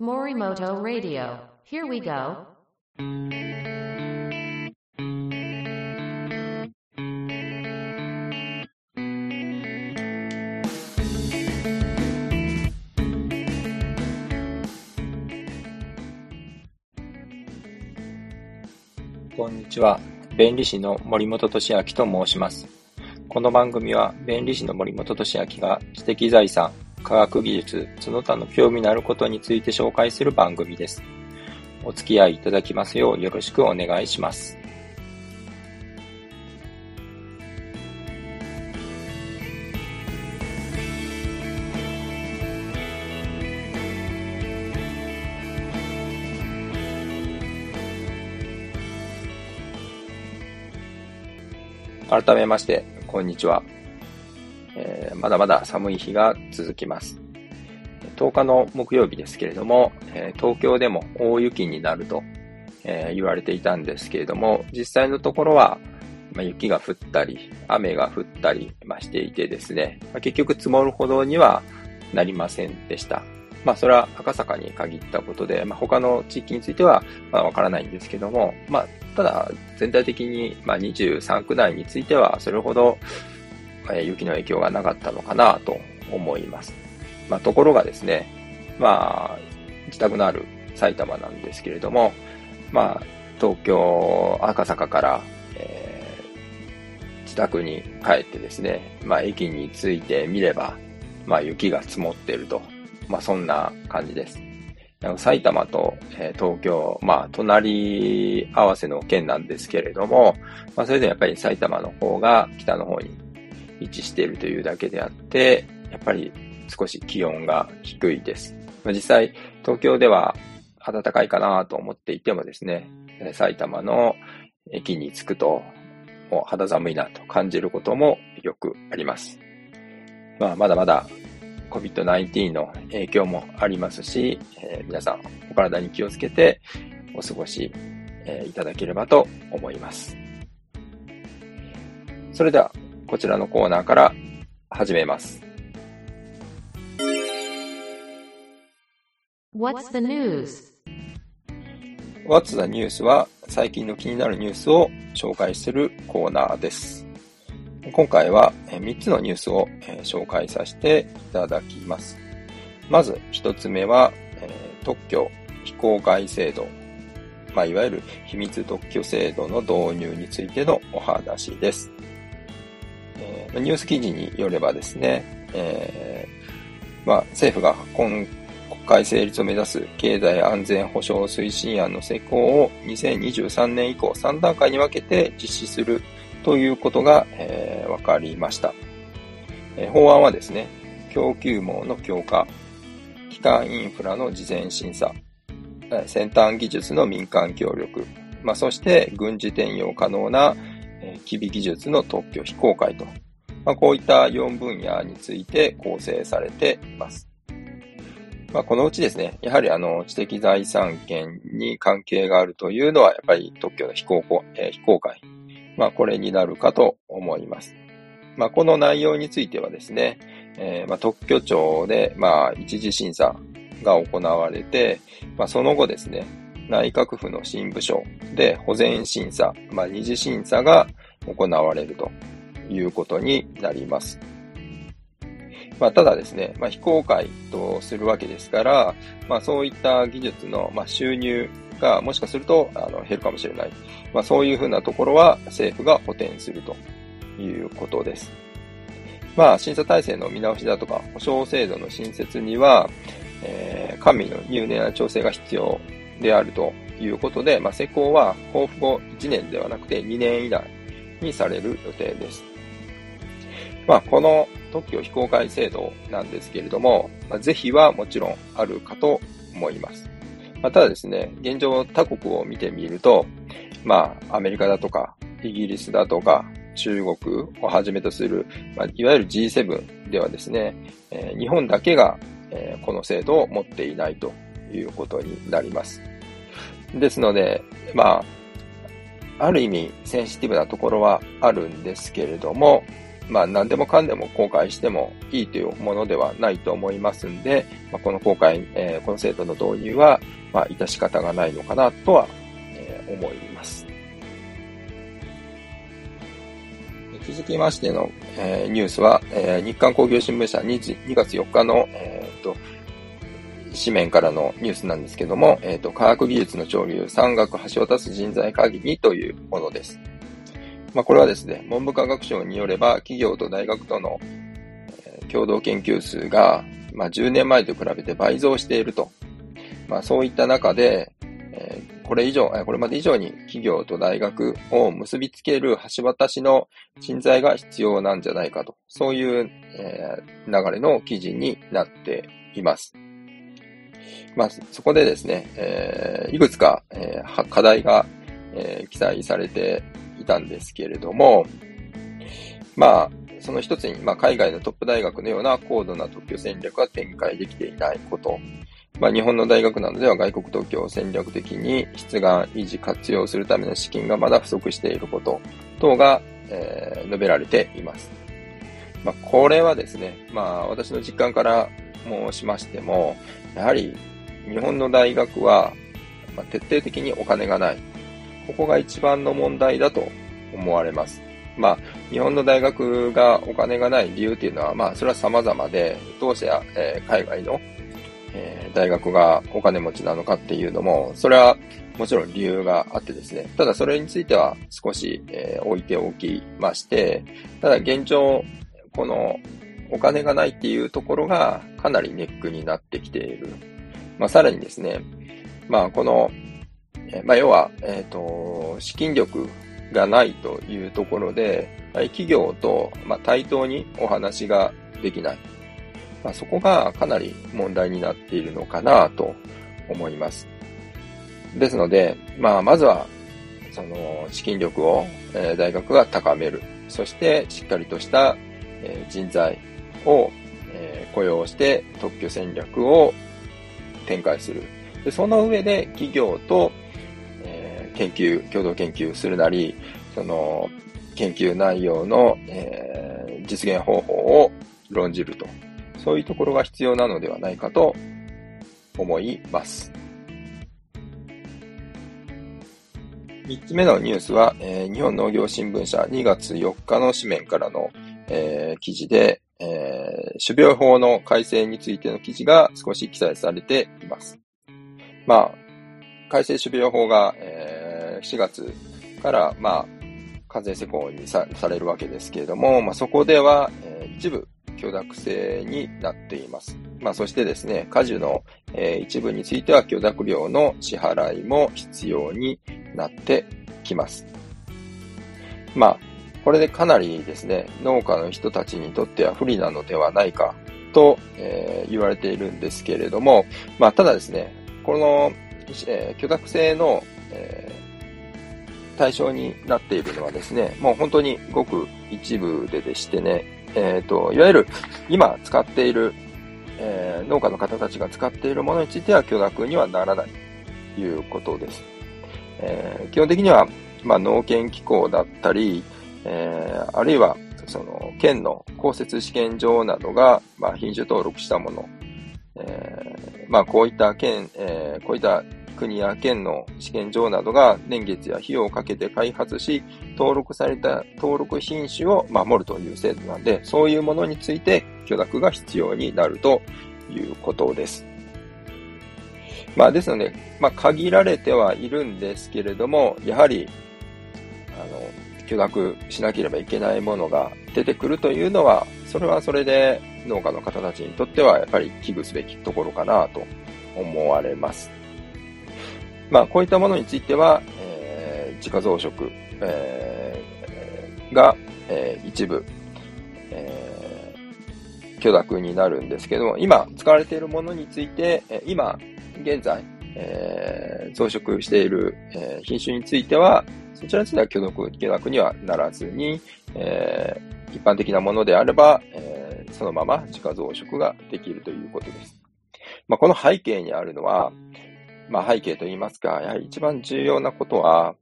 Morimoto Radio. Here we go. こんにちは。弁理士の森本俊明と申します。この番組は弁理士の森本俊明が知的財産、科学技術、その他の興味のあることについて紹介する番組です。お付き合いいただきますようよろしくお願いします。改めまして、こんにちは。まだまだ寒い日が続きます。10日の木曜日ですけれども、東京でも大雪になると、言われていたんですけれども、実際のところは、雪が降ったり、雨が降ったり、していてですね、結局積もるほどにはなりませんでした。まあ、それは赤坂に限ったことで、まあ、他の地域については、まあ、わからないんですけども、まあ、ただ、全体的に、まあ、23区内については、それほど、え雪の影響がなかったのかなと思います。まあ、ところがですね、まあ、自宅のある埼玉なんですけれども、まあ、東京、赤坂から、えー自宅に帰ってですね、まあ、駅に着いてみれば、まあ、雪が積もっていると。まあ、そんな感じです。埼玉と、えー東京、まあ、隣合わせの県なんですけれども、まあ、それでもやっぱり埼玉の方が北の方に位置しているというだけであって、やっぱり少し気温が低いです。実際、東京では暖かいかなと思っていてもですね、埼玉の駅に着くと、もう肌寒いなと感じることもよくあります。まあ、まだまだ COVID-19 の影響もありますし、えー皆さんお体に気をつけてお過ごし、えーいただければと思います。それでは、こちらのコーナーから始めます。What's the news? What's the News は最近の気になるニュースを紹介するコーナーです。今回は3つのニュースをえー紹介させていただきます。まず1つ目は、えー特許非公開制度、まあ、いわゆる秘密特許制度の導入についてのお話です。えーニュース記事によればですね、えーまあ、政府が今国会成立を目指す経済安全保障推進案の施行を2023年以降3段階に分けて実施するということが、えー分かりました、えー法案はですね、供給網の強化、基幹インフラの事前審査、先端技術の民間協力、まあ、そして軍事転用可能な、機微技術の特許非公開と、まあ、こういった4分野について構成されています。まあ、このうちですね、やはりあの、知的財産権に関係があるというのは、やっぱり特許の非公開、えー非公開。まあ、これになるかと思います。まあ、この内容についてはですね、えーまあ、特許庁で、まあ、一次審査が行われて、まあ、その後ですね、内閣府の審部省で保全審査、まあ、二次審査が行われるということになります。まあ、ただですね、まあ、非公開とするわけですから、まあ、そういった技術の、ま、収入がもしかするとあの減るかもしれない。ま、そういうふうなところは政府が補填するということです。まあ、審査体制の見直しだとか、保証制度の新設には、えー、官民の入念な調整が必要であるということで、まあ、施行は交付後1年ではなくて2年以内にされる予定です。まあ、この特許非公開制度なんですけれども、まあ、是非はもちろんあるかと思います。まあ、ただですね、現状他国を見てみると、まあ、アメリカだとか、イギリスだとか、中国をはじめとする、まあ、いわゆる G7 ではですね、えー日本だけが、えーこの制度を持っていないということになります。ですので、まあ、ある意味センシティブなところはあるんですけれども、まあ何でもかんでも公開してもいいというものではないと思いますんで、まあ、この公開、えー、この制度の導入は、まあ致し方がないのかなとは、えー、思います。続きましての、えー、ニュースは、えー、日刊工業新聞社 2, 2月4日の、えー、と紙面からのニュースなんですけども、えーと、科学技術の潮流、産学橋渡す人材会議にというものです。まあ、これはですね、文部科学省によれば、企業と大学との、え、共同研究数が、まあ、10年前と比べて倍増していると。まあ、そういった中で、えーこれ以上、これまで以上に企業と大学を結びつける橋渡しの人材が必要なんじゃないかと、そういう、えー、流れの記事になっています。まあ、そこでですね、えー、いくつか、えー、課題が、えー、記載されていたんですけれども、まあ、その一つに、まあ、海外のトップ大学のような高度な特許戦略が展開できていないこと。まあ、日本の大学などでは外国特許を戦略的に出願維持活用するための資金がまだ不足していること等が、えー、述べられています。まあ、これはですね、まあ、私の実感から申しましても、やはり日本の大学は、徹底的にお金がない。ここが一番の問題だと思われます。まあ、日本の大学がお金がない理由っていうのは、まあ、それは様々で、当社や、えー、海外のえー、大学がお金持ちなのかっていうのも、それはもちろん理由があってですね。ただそれについては少し、えー、置いておきまして、ただ現状、このお金がないっていうところがかなりネックになってきている。まあ、さらにですね、まあ、この、まあ、要は、えっ、ー、と、資金力がないというところで、企業と、まあ、対等にお話ができない。まあ、そこがかなり問題になっているのかなと思います。ですので、まあ、まずは、その、資金力を、え、大学が高める。そして、しっかりとした、え、人材を、えー、雇用して特許戦略を展開する。でその上で、企業と、え研究、共同研究するなり、その、研究内容の、え実現方法を論じるとそういうところが必要なのではないかと思います。三つ目のニュースは、えー、日本農業新聞社2月4日の紙面からの、えー、記事で、えー、種苗法の改正についての記事が少し記載されています。まあ、改正種苗法が、えー、4月から、まあ、完全施行にされるわけですけれども、まあ、そこでは、えー、一部許諾制になっています。まあ、そしてですね、果樹の、えー、一部については許諾料の支払いも必要になってきます。まあ、これでかなりですね、農家の人たちにとっては不利なのではないかと、えー、言われているんですけれども、まあ、ただですね、この、えー、許諾制の、えー、対象になっているのはですね、もう本当にごく一部ででしてね、えっ、ー、と、いわゆる今使っている、え、農家の方たちが使っているものについては許諾にはならないということです。え、基本的には、まあ、農研機構だったり、えー、あるいは、その、県の公設試験場などが、まあ、品種登録したもの、えー、まあ、こういった県、えー、こういった国や県の試験場などが年月や費用をかけて開発し、登録された登録品種を守るという制度なんで、そういうものについて許諾が必要になるということです。まあですので、まあ限られてはいるんですけれども、やはり、あの、許諾しなければいけないものが出てくるというのは、それはそれで農家の方たちにとってはやっぱり危惧すべきところかなと思われます。まあ、こういったものについては、えー、自家増殖、えー、が、えー、一部、えー、許諾になるんですけども、今使われているものについて、え、今、現在、えー、増殖している、えー、品種については、そちらについては許諾許諾にはならずに、えー、一般的なものであれば、えー、そのまま自家増殖ができるということです。まあ、この背景にあるのは、まあ、背景といいますか、やはり一番重要なことは、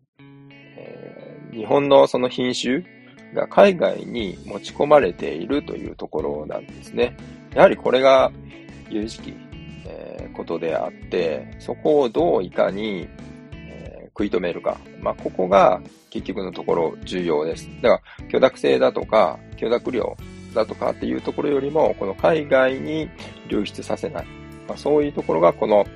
えー、日本のその品種が海外に持ち込まれているというところなんですね。やはりこれが有識、ことであって、そこをどういかに、えー、食い止めるか。まあ、ここが結局のところ重要です。だから、許諾性だとか、許諾量だとかっていうところよりも、この海外に流出させない。まあ、そういうところがこの、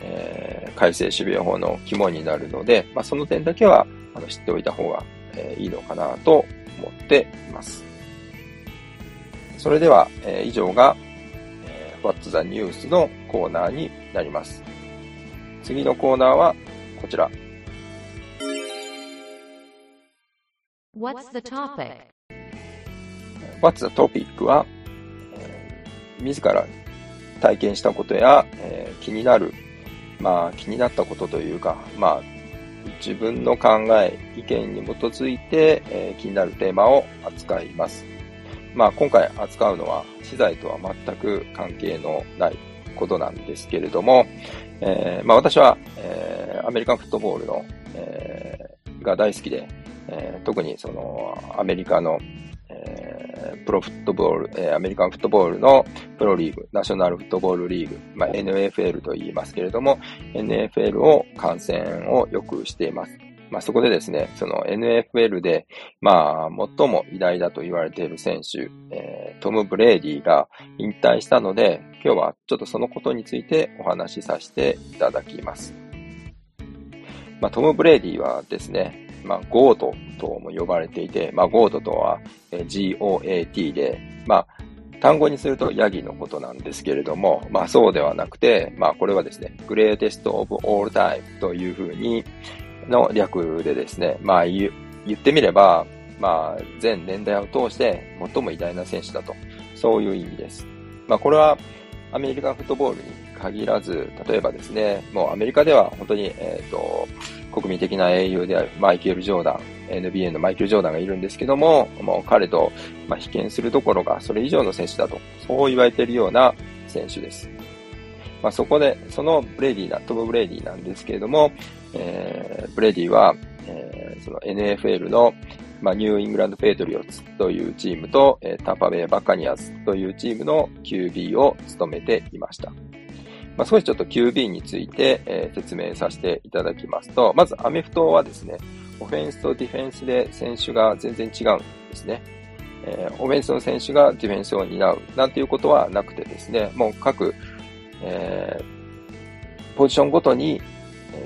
えー、改正種苗法の肝になるので、まあ、その点だけはあの知っておいた方が、えー、いいのかなと思っています。それでは、えー、以上が、What's the News? のコーナーになります。次のコーナーはこちら。What's the topic? What's the topic は、えー、自ら体験したことや、えー、気になる、まあ気になったことというか、まあ自分の考え、意見に基づいて、えー、気になるテーマを扱います。まあ今回扱うのは資材とは全く関係のないことなんですけれども、えー、まあ私は、えー、アメリカンフットボールの、えー、が大好きで、え、特にそのアメリカの、え、プロフットボール、え、アメリカンフットボールのプロリーグ、ナショナルフットボールリーグ、まあ、NFL と言いますけれども、NFL を観戦をよくしています。まあ、そこでですね、その NFL で、まあ、最も偉大だと言われている選手、えー、トム・ブレイディが引退したので、今日はちょっとそのことについてお話しさせていただきます。まあ、トム・ブレイディはですね、まあ、 GOAT とも呼ばれていて、まあ、 GOAT とは GOAT で、まあ、単語にするとヤギのことなんですけれども、まあそうではなくて、まあこれはですね、グレーテストオブオールタイムというふうにの略でですね、まあ言ってみれば、まあ全年代を通して最も偉大な選手だと、そういう意味です。まあこれはアメリカフットボールに限らず、例えばですね、もうアメリカでは本当に、えっ、ー、と、国民的な英雄であるマイケル・ジョーダン、NBA のマイケル・ジョーダンがいるんですけども、もう彼と、まあ、比肩するところがそれ以上の選手だと、そう言われているような選手です。まあ、そこで、そのブレイディな、トム・ブレイディなんですけれども、えー、ブレディは、えー、その NFL の、まあ、ニューイングランド・ペイトリオツというチームと、えー、タンパベイ・バカニアズというチームの QB を務めていました。まあ、少しちょっと QB について、えー、説明させていただきますと、まずアメフトはですね、オフェンスとディフェンスで選手が全然違うんですね。えー、オフェンスの選手がディフェンスを担うなんていうことはなくてですね、もう各、えー、ポジションごとに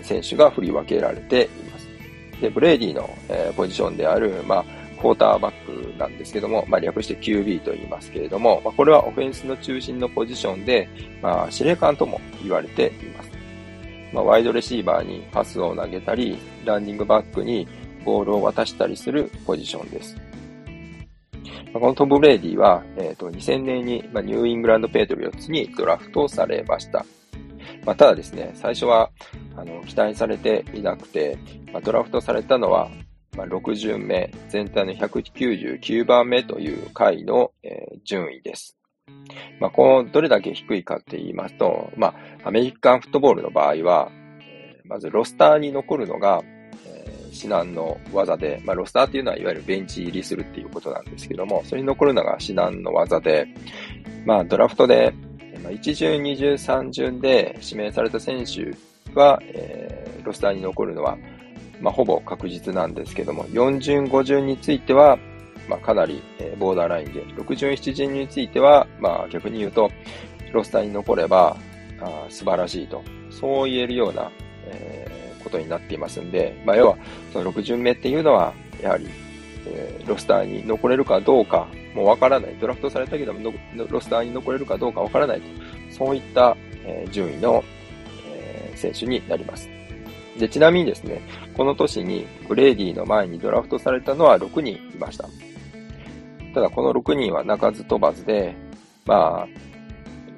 選手が振り分けられています。で、ブレイディの、え、ポジションである、まあ、クォーターバックなんですけども、まあ、略して QB と言いますけれども、まあ、これはオフェンスの中心のポジションで、まあ、司令官とも言われています。まあ、ワイドレシーバーにパスを投げたり、ランニングバックにボールを渡したりするポジションです。このトム・ブレイディは、えっ、ー、と、2000年に、まあ、ニューイングランド・ペイトリオッツにドラフトされました。まあ、ただですね、最初は、あの、期待されていなくて、まあ、ドラフトされたのは、まあ、6巡目、全体の199番目という下位の、えー、順位です。まあ、この、どれだけ低いかって言いますと、まあ、アメリカンフットボールの場合は、えー、まずロスターに残るのが、えー、至難の技で、まあ、ロスターっていうのはいわゆるベンチ入りするっていうことなんですけども、それに残るのが至難の技で、まあ、ドラフトで、まあ、1巡、2巡、3巡で指名された選手が、えー、ロスターに残るのは、まあ、ほぼ確実なんですけども、4巡、5巡については、まあ、かなり、えー、ボーダーラインで、6巡、7巡については、まあ、逆に言うと、ロスターに残れば、あ素晴らしいと、そう言えるような、えー、ことになっていますんで、まあ、要は、その6巡目っていうのは、やはり、えー、ロスターに残れるかどうか、もうわからない。ドラフトされたけども、ロスターに残れるかどうかわからないと。そういった、えー、順位の、選手になります。で、ちなみにですね、この年にブレイディの前にドラフトされたのは6人いました。ただこの6人は鳴かず飛ばずで、まあ、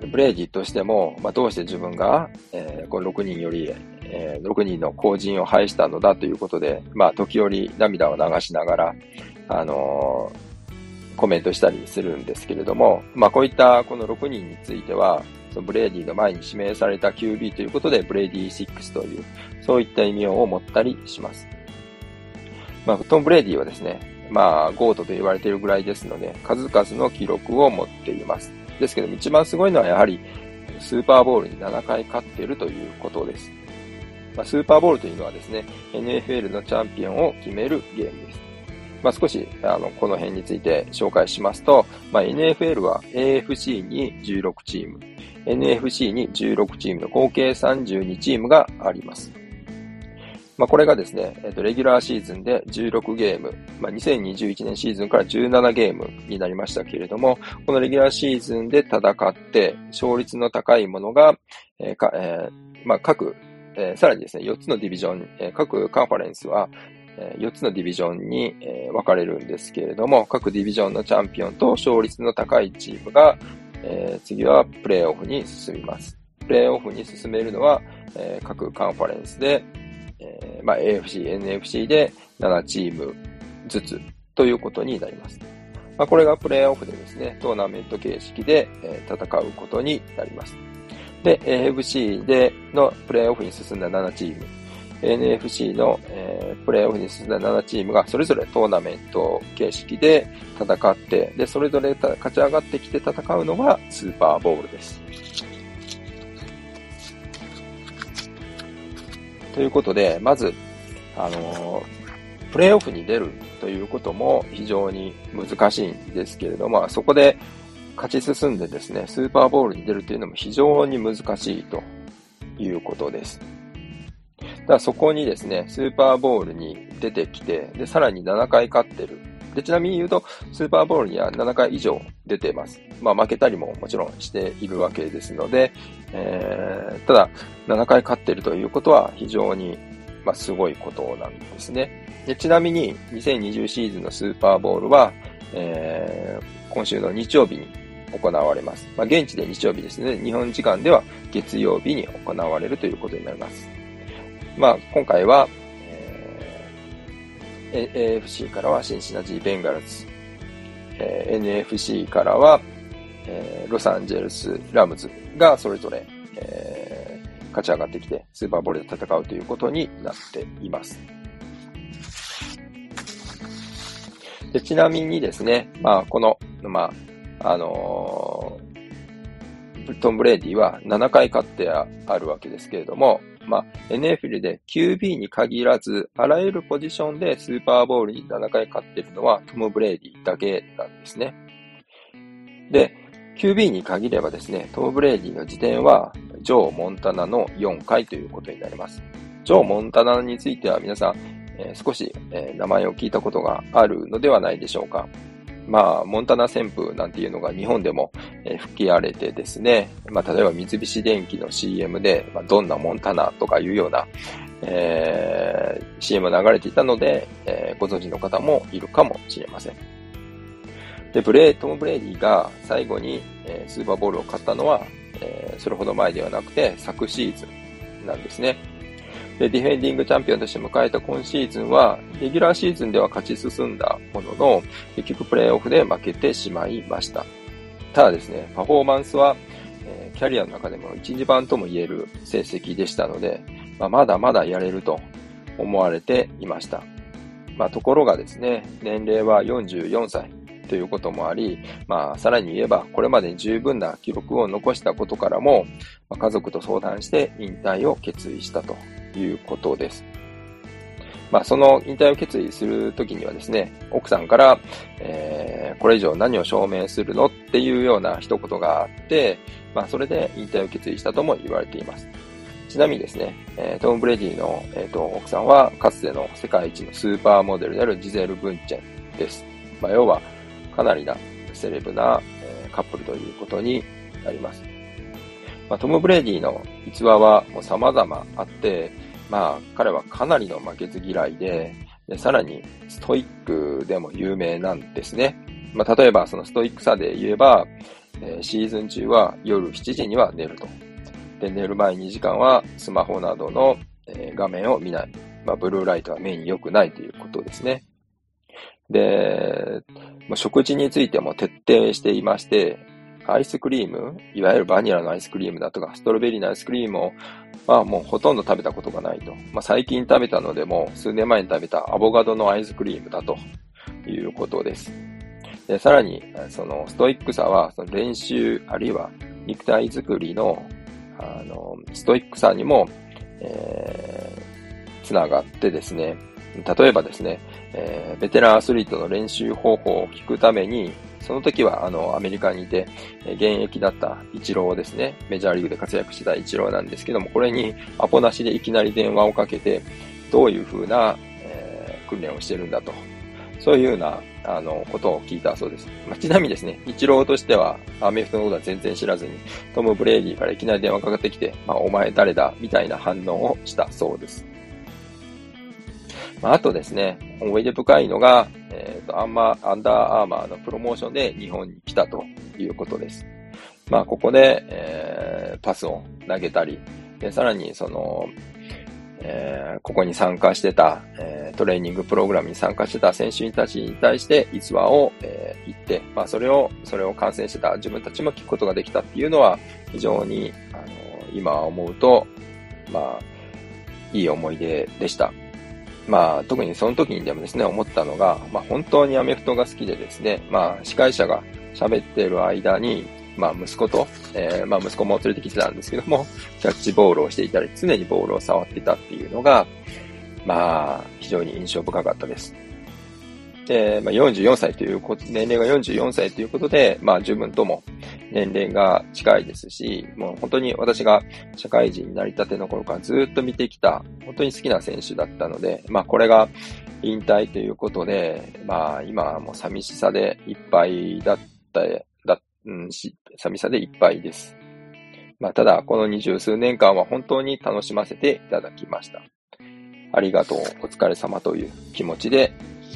ブレイディとしても、まあ、どうして自分が、えー、この6人より、えー、6人の後塵を拝したのだということで、まあ、時折涙を流しながら、あのー、コメントしたりするんですけれども、まあ、こういったこの6人については、そのブレイディの前に指名された QB ということで、ブレイディ6という、そういった意味を持ったりします。まあ、トム・ブレイディはですね、まあ、 GOAT と言われているぐらいですので、数々の記録を持っています。ですけども、一番すごいのはやはり、スーパーボールに7回勝っているということです。まあ、スーパーボールというのはですね、NFL のチャンピオンを決めるゲームです。まあ、少し、あの、この辺について紹介しますと、まあ、NFL は AFC に16チーム、NFC に16チームの合計32チームがあります。まあ、これがですね、えっと、レギュラーシーズンで16ゲーム、まあ、2021年シーズンから17ゲームになりましたけれども、このレギュラーシーズンで戦って、勝率の高いものが、えーかえー、まあ、各、えー、さらにですね、4つのディビジョン、えー、各カンファレンスは、え4つのディビジョンに、分かれるんですけれども、各ディビジョンのチャンピオンと勝率の高いチームが、えー、次はプレイオフに進みます。プレイオフに進めるのは、えー、各カンファレンスで、えー、まあ、AFC、NFC で7チームずつということになります。まあ、これがプレイオフでですね、トーナメント形式で、え、戦うことになります。で、AFC でのプレイオフに進んだ7チーム、NFC の、えー、プレイオフに進んだ7チームがそれぞれトーナメント形式で戦って、で、それぞれ勝ち上がってきて戦うのがスーパーボールです。ということで、まず、あのー、プレイオフに出るということも非常に難しいんですけれども、そこで勝ち進んでですね、スーパーボールに出るというのも非常に難しいということです。だからそこにですね、スーパーボールに出てきて、で、さらに7回勝ってる。で、ちなみに言うと、スーパーボールには7回以上出てます。まあ、負けたりももちろんしているわけですので、えー、ただ、7回勝ってるということは非常に、まあ、すごいことなんですね。で、ちなみに、2020シーズンのスーパーボールは、えー、今週の日曜日に行われます。まあ、現地で日曜日ですね。日本時間では月曜日に行われるということになります。まあ、今回は、えー、AFC からはシンシナジー・ベンガルズ、えー、NFC からは、えー、ロサンゼルス・ラムズがそれぞれ、えー、勝ち上がってきてスーパーボールで戦うということになっています。でちなみにですね、まあ、この、まあ、あのー、トム・ブレイディは7回勝ってあるわけですけれども、まあ、NFL で QB に限らず、あらゆるポジションでスーパーボールに7回勝ってるのはトム・ブレイディだけなんですね。で、QB に限ればですね、トム・ブレイディの次点は、ジョー・モンタナの4回ということになります。ジョー・モンタナについては皆さん、えー、少し、えー、名前を聞いたことがあるのではないでしょうか。まあ、モンタナ旋風なんていうのが日本でも、え吹き荒れてですね、まあ、例えば三菱電機の CM で、まあ、どんなモンタナとかいうような、えー、CM 流れていたので、えー、ご存知の方もいるかもしれません。で、ブレイ、トム・ブレイディが最後に、え、スーパーボールを勝ったのは、え、それほど前ではなくて昨シーズンなんですね。で、ディフェンディングチャンピオンとして迎えた今シーズンは、レギュラーシーズンでは勝ち進んだものの、結局プレイオフで負けてしまいました。ただですね、パフォーマンスは、え、キャリアの中でも1、2番とも言える成績でしたので、まあ、まだまだやれると思われていました。まあ、ところがですね、年齢は44歳ということもあり、まあ、さらに言えば、これまでに十分な記録を残したことからも、まあ、家族と相談して引退を決意したということです。まあ、その引退を決意するときにはですね、奥さんから、えー、これ以上何を証明するのっていうような一言があって、まあ、それで引退を決意したとも言われています。ちなみにですね、え、トム・ブレディの、えーと、奥さんは、かつての世界一のスーパーモデルであるジゼル・ブンチェンです。まあ、要は、かなりなセレブな、えー、カップルということになります。まあ、トム・ブレディの逸話はもう様々あって、まあ、彼はかなりの負けず嫌いで、でさらにストイックでも有名なんですね。まあ、例えばそのストイックさで言えば、えー、シーズン中は夜7時には寝ると。で、寝る前2時間はスマホなどの、えー、画面を見ない。まあ、ブルーライトは目に良くないということですね。で、食事についても徹底していまして、アイスクリーム、いわゆるバニラのアイスクリームだとか、ストロベリーのアイスクリームを、まあもうほとんど食べたことがないと。まあ最近食べたのでも、数年前に食べたアボカドのアイスクリームだということです。でさらに、そのストイックさは、その練習、あるいは肉体作りの、あの、ストイックさにも、えー、つながってですね、例えばですね、えー、ベテランアスリートの練習方法を聞くために、その時は、あの、アメリカにいて、現役だったイチローですね。メジャーリーグで活躍してたイチローなんですけども、これにアポなしでいきなり電話をかけて、どういうふうな、えー、訓練をしてるんだと。そういうような、あの、ことを聞いたそうです。まあ、ちなみにですね、イチローとしては、アメフトのことは全然知らずに、トム・ブレイディからいきなり電話かかってきて、まあ、お前誰だ？みたいな反応をしたそうです。まあ、あとですね、思い出深いのが、えっ、ー、と、アンマー、アンダーアーマーのプロモーションで日本に来たということです。まあ、ここで、えー、パスを投げたり、で、さらに、その、えー、ここに参加してた、えー、トレーニングプログラムに参加してた選手たちに対して逸話を、えー、言って、まあ、それを、それを観戦してた自分たちも聞くことができたっていうのは、非常に、あの、今思うと、まあ、いい思い出でした。まあ、特にその時にでもですね、思ったのが、まあ、本当にアメフトが好きでですね、まあ、司会者が喋ってる間に、まあ、息子と、えー、まあ、息子も連れてきてたんですけども、キャッチボールをしていたり、常にボールを触ってたっていうのが、まあ、非常に印象深かったです。で、まあ、44歳ということ、年齢が44歳ということで、まあ、自分とも年齢が近いですし、もう本当に私が社会人になりたての頃からずっと見てきた、本当に好きな選手だったので、まあ、これが引退ということで、まあ、今はもう寂しさでいっぱいだった、だ、うん、し、寂しさでいっぱいです。まあ、ただ、この二十数年間は本当に楽しませていただきました。ありがとう、お疲れ様という気持ちで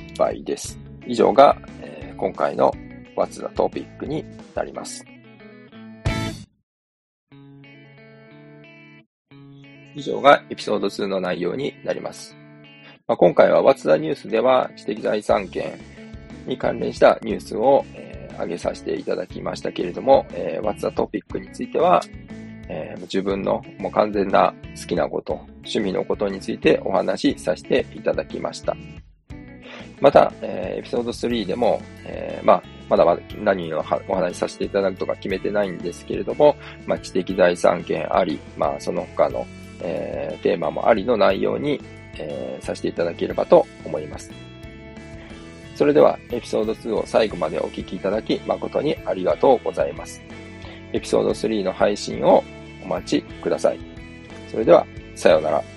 いっぱいです。以上が、えー、今回の What's the Topic になります。以上がエピソード2の内容になります。まあ、今回は What's the News では知的財産権に関連したニュースを、えー、上げさせていただきましたけれども、えー、What's the Topic については、えー、自分のもう完全な好きなこと、趣味のことについてお話しさせていただきました。また、えー、エピソード3でも、えー、まあ、まだまだ何をお話しさせていただくとか決めてないんですけれども、まあ、知的財産権あり、まあ、その他の、えー、テーマもありの内容に、えー、させていただければと思います。それでは、エピソード2を最後までお聞きいただき、誠にありがとうございます。エピソード3の配信をお待ちください。それでは、さようなら。